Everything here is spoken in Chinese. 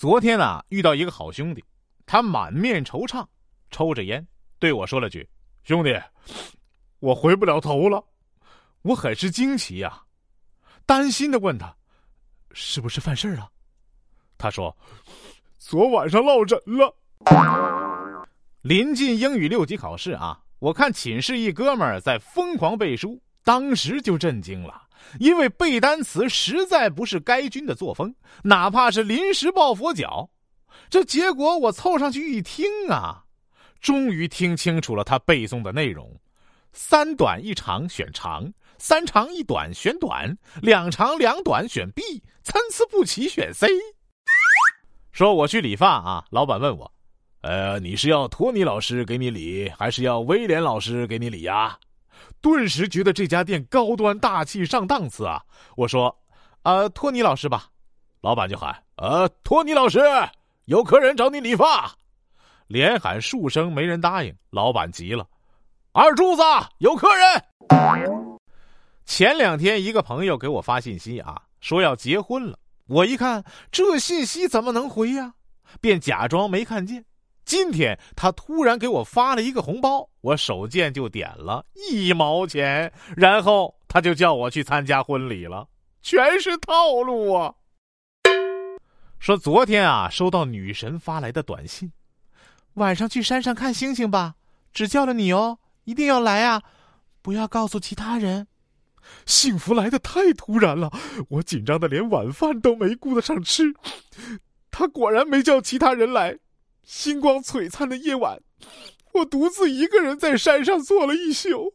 昨天啊，遇到一个好兄弟，他满面惆怅，抽着烟对我说了句：“兄弟，我回不了头了。”我很是惊奇呀，担心的问他：“是不是犯事了？”他说：“昨晚上落枕了。”临近英语六级考试啊，我看寝室一哥们儿在疯狂背书，当时就震惊了，因为背单词实在不是该军的作风，哪怕是临时抱佛脚。这结果我凑上去一听啊，终于听清楚了他背诵的内容：三短一长选长。三长一短选短，两长两短选 B，参差不齐选 C。说我去理发啊，老板问我，呃，你是要托尼老师给你理，还是要威廉老师给你理呀？顿时觉得这家店高端大气上档次啊！我说，呃，托尼老师吧。老板就喊，呃，托尼老师，有客人找你理发。连喊数声，没人答应。老板急了，二柱子，有客人。前两天，一个朋友给我发信息啊，说要结婚了。我一看这信息怎么能回呀？便假装没看见。今天他突然给我发了一个红包，我手贱就点了一毛钱，然后他就叫我去参加婚礼了，全是套路啊！说昨天啊，收到女神发来的短信，晚上去山上看星星吧，只叫了你哦，一定要来啊，不要告诉其他人。幸福来的太突然了，我紧张的连晚饭都没顾得上吃。他果然没叫其他人来。星光璀璨的夜晚我独自一个人在山上坐了一宿。